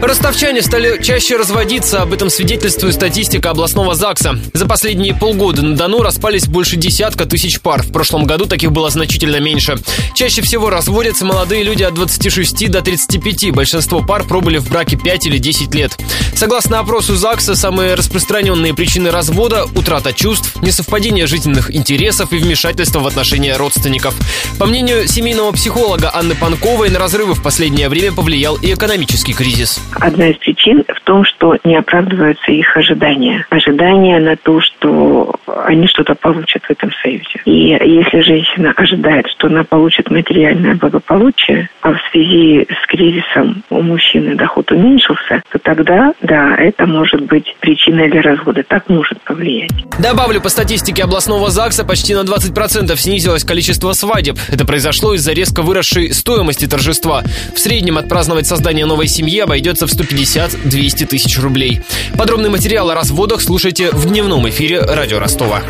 Ростовчане стали чаще разводиться, об этом свидетельствует статистика областного ЗАГСа. За последние полгода на Дону распались больше десятка тысяч пар. В прошлом году таких было значительно меньше. Чаще всего разводятся молодые люди от 26 до 35. Большинство пар пробыли в браке 5 или 10 лет. Согласно опросу ЗАГСа, самые распространенные причины развода – утрата чувств, несовпадение жизненных интересов и вмешательство в отношения родственников. По мнению семейного психолога Анны Панковой, на разрывы в последнее время повлиял и экономический кризис. Одна из причин в том, что не оправдываются их ожидания. Ожидания на то, что они что-то получат в этом союзе. И если женщина ожидает, что она получит материальное благополучие, а в связи с кризисом у мужчины доход уменьшился, то тогда, да, это может быть причиной для развода. Так может повлиять. Добавлю, по статистике областного ЗАГСа почти на 20% снизилось количество свадеб. Это произошло из-за резко выросшей стоимости торжества. В среднем отпраздновать создание новой семьи обойдется в 150-200 тысяч рублей. Подробный материал о разводах слушайте в дневном эфире радио Ростова.